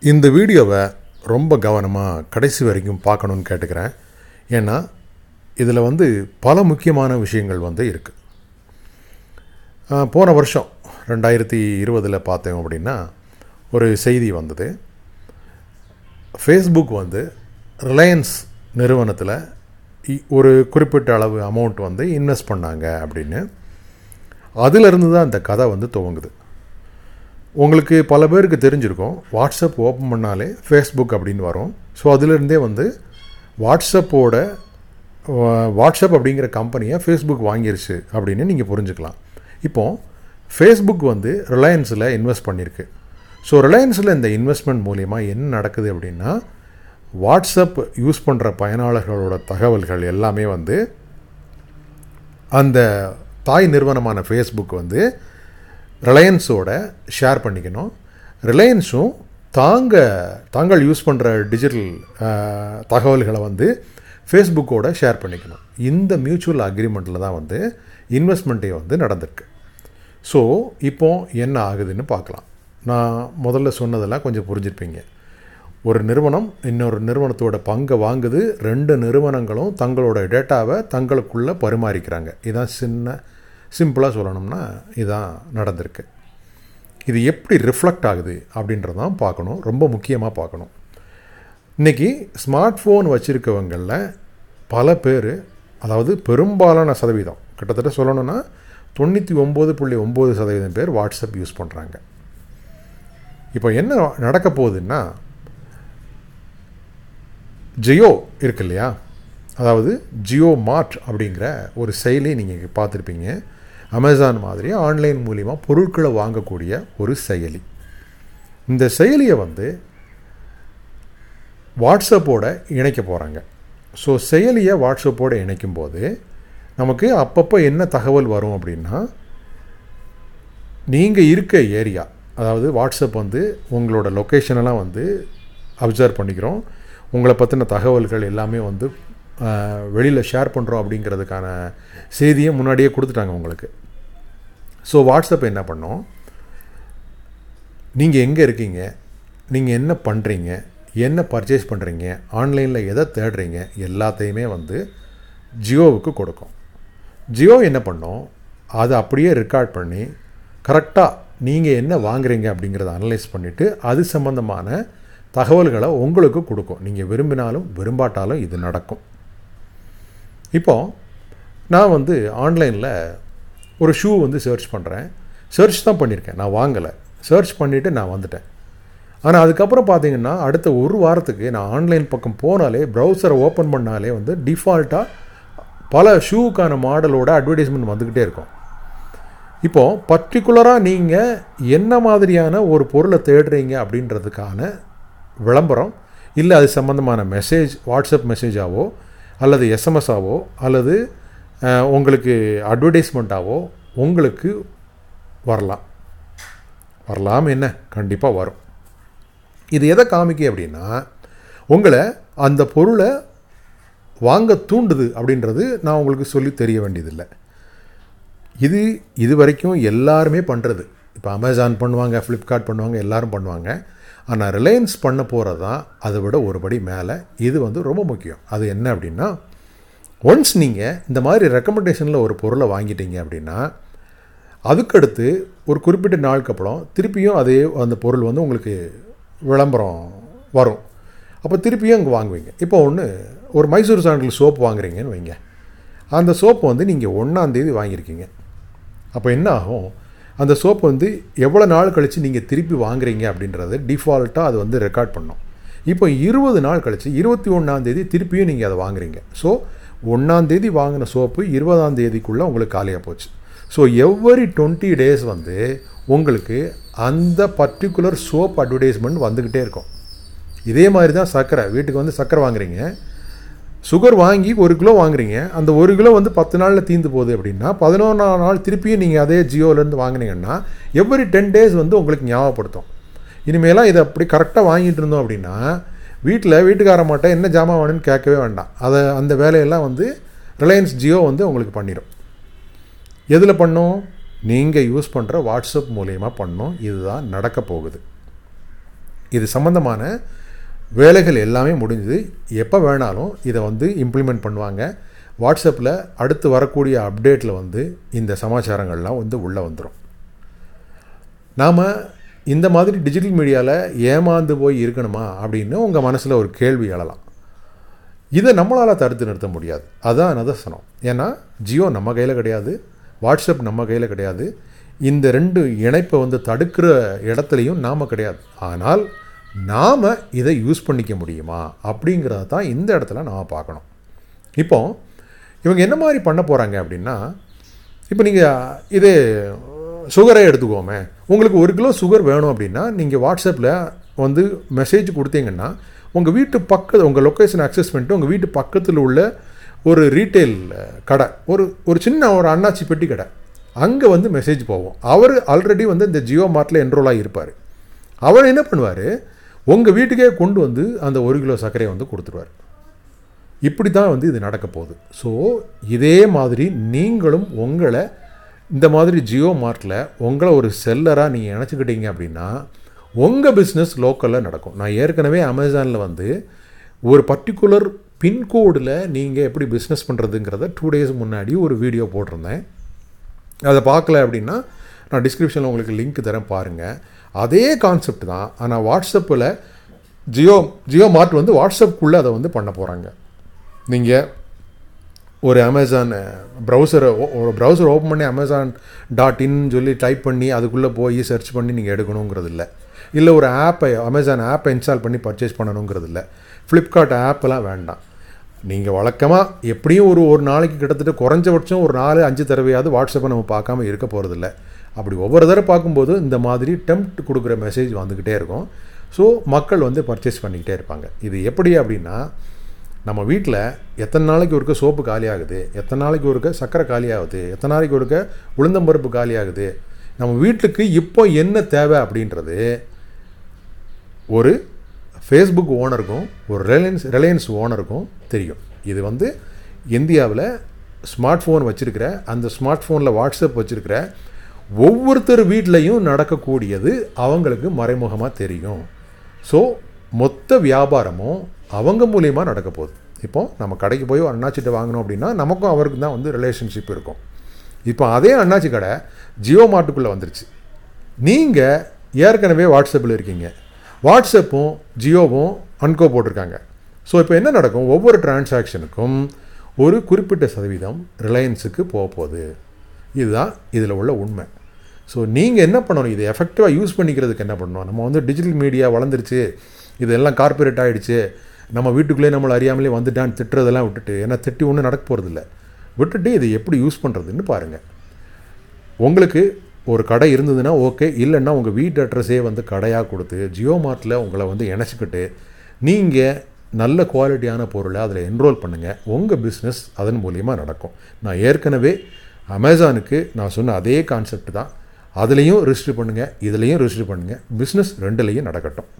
இந்த வீடியோவை ரொம்ப கவனமாக கடைசி வரைக்கும் பார்க்கணுன்னு கேட்டுக்கிறேன். ஏன்னா இதில் வந்து பல முக்கியமான விஷயங்கள் வந்து இருக்குது போன வருஷம் ரெண்டாயிரத்தி இருபதில் பார்த்தோம் அப்படின்னா ஒரு செய்தி வந்தது. ஃபேஸ்புக் வந்து ரிலையன்ஸ் நிறுவனத்தில் இ- ஒரு குறிப்பிட்ட அளவு அமௌண்ட் வந்து இன்வெஸ்ட் பண்ணாங்க அப்படின்னு. அதிலிருந்து தான் இந்த கதை வந்து துவங்குது. உங்களுக்கு பல பேருக்கு தெரிஞ்சிருக்கும். வாட்ஸ்அப் ஓப்பன் பண்ணாலே ஃபேஸ்புக் அப்படின்னு வரும். ஸோ அதிலிருந்தே வந்து வாட்ஸ்அப்போட வாட்ஸ்அப் அப்படிங்கிற கம்பெனியை ஃபேஸ்புக் வாங்கிருச்சு அப்படின்னு நீங்கள் புரிஞ்சுக்கலாம். இப்போது ஃபேஸ்புக் வந்து ரிலையன்ஸில் இன்வெஸ்ட் பண்ணியிருக்கு ஸோ ரிலையன்ஸில் இந்த இன்வெஸ்ட்மெண்ட் மூலிமா என்ன நடக்குது அப்படின்னா வாட்ஸ்அப் யூஸ் பண்ணுற பயனாளர்களோட தகவல்கள் எல்லாமே வந்து அந்த தாய் நிறுவனமான ஃபேஸ்புக் வந்து ரிலையன்ஸோட ஷேர் பண்ணிக்கணும். ரிலையன்ஸும் தாங்க தாங்கள் யூஸ் பண்ணுற டிஜிட்டல் தகவல்களை வந்து ஃபேஸ்புக்கோட ஷேர் பண்ணிக்கணும். இந்த மியூச்சுவல் அக்ரிமெண்ட்டில் தான் வந்து இன்வெஸ்ட்மெண்ட்டே வந்து நடந்திருக்கு. ஸோ இப்போ என்ன ஆகுதுன்னு பார்க்கலாம். நான் முதல்ல சொன்னதெல்லாம் கொஞ்சம் புரிஞ்சிருப்பீங்க. ஒரு நிறுவனம் இன்னொரு நிறுவனத்தோட பங்கை வாங்குது ரெண்டு நிறுவனங்களும் தங்களோட டேட்டாவை தங்களுக்குள்ளே பரிமாறிக்கிறாங்க. இதான் சின்ன சிம்பிளாக சொல்லணும்னா இதான் நடந்திருக்கு. இது எப்படி ரிஃப்ளெக்ட் ஆகுது அப்படின்றதான் பார்க்கணும். ரொம்ப முக்கியமாக பார்க்கணும். இன்றைக்கி ஸ்மார்ட் ஃபோன் வச்சுருக்கவங்களில் பல பேர் அதாவது பெரும்பாலான சதவீதம் கிட்டத்தட்ட சொல்லணும்னா தொண்ணூற்றி ஒம்பது புள்ளி ஒம்பது சதவீதம் பேர் வாட்ஸ்அப் யூஸ் பண்ணுறாங்க இப்போ என்ன நடக்க போகுதுன்னா ஜியோ இருக்கு இல்லையா? அதாவது ஜியோ மார்ட் அப்படிங்கிற ஒரு செயலி நீங்கள் பார்த்துருப்பீங்க. அமேசான் மாதிரி ஆன்லைன் மூலிமா பொருட்களை வாங்கக்கூடிய ஒரு செயலி. இந்த செயலியை வந்து வாட்ஸ்அப்போட இணைக்க போகிறாங்க ஸோ செயலியை வாட்ஸ்அப்போடு இணைக்கும் போது நமக்கு அப்பப்போ என்ன தகவல் வரும் அப்படின்னா நீங்கள் இருக்க ஏரியா அதாவது வாட்ஸ்அப் வந்து உங்களோட லொக்கேஷனெல்லாம் வந்து அப்சர்வ் பண்ணிக்கிறோம். உங்களை பற்றின தகவல்கள் எல்லாமே வந்து வெளியில் ஷேர் பண்ணுறோம் அப்படிங்கிறதுக்கான செய்தியை முன்னாடியே கொடுத்துட்டாங்க உங்களுக்கு. ஸோ வாட்ஸ்அப் என்ன பண்ணோம்? நீங்கள் எங்கே இருக்கீங்க? நீங்கள் என்ன பண்ணுறீங்க என்ன பர்ச்சேஸ் பண்ணுறீங்க ஆன்லைனில் எதை தேடுறீங்க? எல்லாத்தையுமே வந்து ஜியோவுக்கு கொடுக்கும். ஜியோ என்ன பண்ணோம்? அதை அப்படியே ரெக்கார்ட் பண்ணி கரெக்டாக நீங்கள் என்ன வாங்குறீங்க அப்படிங்கிறத அனலைஸ் பண்ணிவிட்டு அது சம்மந்தமான தகவல்களை உங்களுக்கு கொடுக்கும். நீங்கள் விரும்பினாலும் விரும்பாட்டாலும் இது நடக்கும். இப்போ நான் வந்து ஆன்லைனில் ஒரு ஷூ வந்து சர்ச் பண்ணுறேன் சர்ச் தான் பண்ணியிருக்கேன். நான் வாங்கலை. சர்ச் பண்ணிவிட்டு நான் வந்துட்டேன். ஆனால் அதுக்கப்புறம் பார்த்தீங்கன்னா அடுத்த ஒரு வாரத்துக்கு நான் ஆன்லைன் பக்கம் போனாலே ப்ரௌசரை ஓப்பன் பண்ணாலே வந்து டிஃபால்ட்டாக பல ஷூவுக்கான மாடலோட அட்வர்டைஸ்மெண்ட் வந்துக்கிட்டே இருக்கும். இப்போது பர்டிகுலராக நீங்கள் என்ன மாதிரியான ஒரு பொருளை தேடுறீங்க அப்படின்றதுக்கான விளம்பரம் இல்லை அது சம்மந்தமான மெசேஜ் வாட்ஸ்அப் மெசேஜாவோ அல்லது எஸ்எம்எஸ்ஸாவோ அல்லது உங்களுக்கு அட்வர்டைஸ்மெண்ட்டாவோ உங்களுக்கு வரலாம். வரலாம் என்ன? கண்டிப்பாக வரும். இது எதை காமிக்க அப்படின்னா உங்களை அந்த பொருளை வாங்க தூண்டுது அப்படின்றது நான் உங்களுக்கு சொல்லி தெரிய வேண்டியதில்லை. இது இது வரைக்கும் எல்லாருமே பண்ணுறது இப்போ அமேசான் பண்ணுவாங்க ஃப்ளிப்கார்ட் பண்ணுவாங்க எல்லோரும் பண்ணுவாங்க. ஆனால் ரிலையன்ஸ் பண்ண போகிறது தான் அதை விட ஒரு படி மேலே இது வந்து ரொம்ப முக்கியம். அது என்ன அப்படின்னா ஒன்ஸ் நீங்கள் இந்த மாதிரி ரெக்கமெண்டேஷனில் ஒரு பொருளை வாங்கிட்டீங்க அப்படின்னா அதுக்கடுத்து ஒரு குறிப்பிட்ட நாளுக்கு அப்புறம் திருப்பியும் அதே அந்த பொருள் வந்து உங்களுக்கு விளம்பரம் வரும். அப்போ திருப்பியும் அங்கே வாங்குவீங்க. இப்போ ஒன்று ஒரு மைசூர் சாண்டில் சோப் வாங்குறீங்கன்னு வைங்க. அந்த சோப்பு வந்து நீங்கள் ஒன்றாந்தேதி வாங்கியிருக்கீங்க. அப்போ என்ன ஆகும்? அந்த சோப்பு வந்து எவ்வளோ நாள் கழித்து நீங்கள் திருப்பி வாங்குறீங்க அப்படின்றத டிஃபால்ட்டாக அது வந்து ரெக்கார்ட் பண்ணும். இப்போ இருபது நாள் கழித்து இருபத்தி ஒன்றாந்தேதி திருப்பியும் நீங்கள் அதை வாங்குறீங்க. ஸோ ஒன்றாந்தேதி வாங்கின சோப்பு இருபதாம் தேதிக்குள்ளே உங்களுக்கு காலியாக போச்சு. ஸோ எவ்வரி டுவெண்ட்டி டேஸ் வந்து உங்களுக்கு அந்த பர்டிகுலர் சோப் அட்வர்டைஸ்மெண்ட் வந்துக்கிட்டே இருக்கும். இதே மாதிரி தான் சர்க்கரை வீட்டுக்கு வந்து சர்க்கரை வாங்குறீங்க. சுகர் வாங்கி ஒரு கிலோ வாங்குறீங்க அந்த ஒரு கிலோ வந்து பத்து நாளில் தீந்து போகுது அப்படின்னா பதினொன்றாம் நாள் திருப்பியும் நீங்கள் அதே ஜியோலேருந்து வாங்கினீங்கன்னா எவ்ரி டென் டேஸ் வந்து உங்களுக்கு ஞாபகப்படுத்தும். இனிமேலாம் இதை அப்படி கரெக்டாக வாங்கிட்டு இருந்தோம் அப்படின்னா வீட்டில் வீட்டுக்கார மாட்டேன் என்ன ஜாமான் வேணும்னு கேட்கவே வேண்டாம். அதை அந்த வேலையெல்லாம் வந்து ரிலையன்ஸ் ஜியோ வந்து உங்களுக்கு பண்ணிடும். எதில் பண்ணும்? நீங்கள் யூஸ் பண்ணுற வாட்ஸ்அப் மூலயமா பண்ணும். இதுதான் நடக்க போகுது. இது சம்மந்தமான வேலைகள் எல்லாமே முடிஞ்சுது. எப்போ வேணாலும் இதை வந்து இம்ப்ளிமெண்ட் பண்ணுவாங்க. வாட்ஸ்அப்பில் அடுத்து வரக்கூடிய அப்டேட்டில் வந்து இந்த சமாச்சாரங்கள்லாம் வந்து உள்ளே வந்துடும் நாம் இந்த மாதிரி டிஜிட்டல் மீடியாவில் ஏமாந்து போய் இருக்கணுமா அப்படின்னு உங்கள் மனசில் ஒரு கேள்வி எழலாம். இதை நம்மளால் தடுத்து நிறுத்த முடியாது. அதுதான் நிதர்சனம். ஏன்னா ஜியோ நம்ம கையில் கிடையாது. வாட்ஸ்அப் நம்ம கையில் கிடையாது. இந்த ரெண்டு இணைப்பை வந்து தடுக்கிற இடத்துலையும் நாம் கிடையாது. ஆனால் நாம் இதை யூஸ் பண்ணிக்க முடியுமா? அப்படிங்கிறத தான் இந்த இடத்துல நாம் பார்க்கணும். இப்போ இவங்க என்ன மாதிரி பண்ண போகிறாங்க அப்படின்னா இப்போ நீங்கள் இதே சுகரே எடுத்துக்கோமே. உங்களுக்கு ஒரு கிலோ சுகர் வேணும் அப்படின்னா நீங்கள் வாட்ஸ்அப்பில் வந்து மெசேஜ் கொடுத்தீங்கன்னா உங்கள் வீட்டு பக்கத்து உங்கள் லொக்கேஷன் அக்சஸ் பண்ணிட்டு உங்கள் வீட்டு பக்கத்தில் உள்ள ஒரு ரீட்டைல் கடை ஒரு ஒரு சின்ன ஒரு அண்ணாச்சி பெட்டி கடை அங்கே வந்து மெசேஜ் போவோம் அவர் ஆல்ரெடி வந்து இந்த ஜியோ மார்ட்டில் என்ரோலாக இருப்பார் அவர் என்ன பண்ணுவார்? உங்கள் வீட்டுக்கே கொண்டு வந்து அந்த ஒரு கிலோ சர்க்கரையை வந்து கொடுத்துருவார். இப்படி தான் வந்து இது நடக்க போகுது. ஸோ இதே மாதிரி நீங்களும் உங்களை இந்த மாதிரி ஜியோ மார்ட்டில் உங்களை ஒரு செல்லராக நீங்கள் நினச்சிக்கிட்டீங்க அப்படின்னா உங்கள் பிஸ்னஸ் லோக்கலில் நடக்கும். நான் ஏற்கனவே அமேசானில் வந்து ஒரு பர்டிகுலர் பின்கோடில் நீங்கள் எப்படி பிஸ்னஸ் பண்ணுறதுங்கிறத டூ டேஸ் முன்னாடி ஒரு வீடியோ போட்டிருந்தேன். அதை பார்க்கல அப்படின்னா நான் டிஸ்கிரிப்ஷனில் உங்களுக்கு லிங்க் தரேன் பாருங்கள் அதே கான்செப்ட் தான் ஆனால் வாட்ஸ்அப்பில் ஜியோ ஜியோ மார்ட் வந்து வாட்ஸ்அப்புக்குள்ளே அதை வந்து பண்ண போகிறாங்க நீங்கள் ஒரு அமேசான் ப்ரௌசரை ஒரு ப்ரௌசர் ஓப்பன் பண்ணி அமேசான் டாட் இன் சொல்லி டைப் பண்ணி அதுக்குள்ளே போய் சர்ச் பண்ணி நீங்கள் எடுக்கணுங்கிறது இல்லை இல்லை ஒரு ஆப்பை அமேசான் ஆப்பை இன்ஸ்டால் பண்ணி பர்ச்சேஸ் பண்ணணுங்கிறது இல்லை ஃப்ளிப்கார்ட் ஆப்பெல்லாம் வேண்டாம். நீங்கள் வழக்கமாக எப்படியும் ஒரு ஒரு நாளைக்கு கிட்டத்தட்ட குறைஞ்சபட்சம் ஒரு நாலு அஞ்சு தடவையாவது வாட்ஸ்அப்பை நம்ம பார்க்காம இருக்க போகிறதில்ல அப்படி ஒவ்வொரு தடவை பார்க்கும்போது இந்த மாதிரி டெம்ப்ட் கொடுக்குற மெசேஜ் வந்துக்கிட்டே இருக்கும். ஸோ மக்கள் வந்து பர்ச்சேஸ் பண்ணிக்கிட்டே இருப்பாங்க. இது எப்படி அப்படின்னா நம்ம வீட்டில் எத்தனை நாளைக்கு ஒருக்க சோப்பு காலியாகுது எத்தனை நாளைக்கு ஒருக்க சர்க்கரை காலி ஆகுது எத்தனை நாளைக்கு ஒருக்க உளுந்தம்பருப்பு காலியாகுது நம்ம வீட்டுக்கு இப்போ என்ன தேவை அப்படின்றது ஒரு ஃபேஸ்புக் ஓனருக்கும் ஒரு ரிலையன்ஸ் ரிலையன்ஸ் ஓனருக்கும் தெரியும். இது வந்து இந்தியாவில் ஸ்மார்ட் ஃபோன் வச்சுருக்கிற அந்த ஸ்மார்ட் ஃபோனில் வாட்ஸ்அப் வச்சுருக்கிற ஒவ்வொருத்தர் வீட்லேயும் நடக்கக்கூடியது அவங்களுக்கு மறைமுகமாக தெரியும். ஸோ மொத்த வியாபாரமும் அவங்க மூலியமாக நடக்க போகுது. இப்போ நம்ம கடைக்கு போய் ஒரு அண்ணாச்சிட்ட வாங்கினோம் அப்படின்னா நமக்கும் அவருக்கு தான் வந்து ரிலேஷன்ஷிப் இருக்கும். இப்போ அதே அண்ணாச்சி கடை ஜியோ மார்ட்டுக்குள்ளே வந்துருச்சு. நீங்கள் ஏற்கனவே வாட்ஸ்அப்பில் இருக்கீங்க. வாட்ஸ்அப்பும் ஜியோவும் அன்கோ போட்டிருக்காங்க. ஸோ இப்போ என்ன நடக்கும்? ஒவ்வொரு டிரான்சாக்ஷனுக்கும் ஒரு குறிப்பிட்ட சதவீதம் ரிலையன்ஸுக்கு போக போகுது. இதுதான் இதில் உள்ள உண்மை. ஸோ நீங்கள் என்ன பண்ணணும்? இதை எஃபெக்டிவாக யூஸ் பண்ணிக்கிறதுக்கு என்ன பண்ணணும்? நம்ம வந்து டிஜிட்டல் மீடியா வளர்ந்துருச்சு. இதெல்லாம் கார்பரேட் ஆகிடுச்சு நம்ம வீட்டுக்குள்ளே நம்மளை அறியாமலே வந்துட்டான் திட்டுறதெல்லாம் விட்டுட்டு ஏன்னா திட்டி ஒன்றும் நடக்க போகிறதில்ல விட்டுட்டு இதை எப்படி யூஸ் பண்ணுறதுன்னு பாருங்கள் உங்களுக்கு ஒரு கடை இருந்ததுன்னா ஓகே. இல்லைன்னா உங்கள் வீட்டு அட்ரஸே வந்து கடையாக கொடுத்து ஜியோ மார்ட்டில் உங்களை வந்து இணைச்சிக்கிட்டு நீங்கள் நல்ல குவாலிட்டியான பொருளை அதில் என்ரோல் பண்ணுங்கள் உங்கள் பிஸ்னஸ் அதன் மூலியமாக நடக்கும். நான் ஏற்கனவே அமேசானுக்கு நான் சொன்ன அதே கான்செப்ட் தான். அதுலேயும் ரிஜிஸ்டர் பண்ணுங்கள் இதுலேயும் ரிஜிஸ்டர் பண்ணுங்கள் பிஸ்னஸ் ரெண்டுலேயும் நடக்கட்டும்.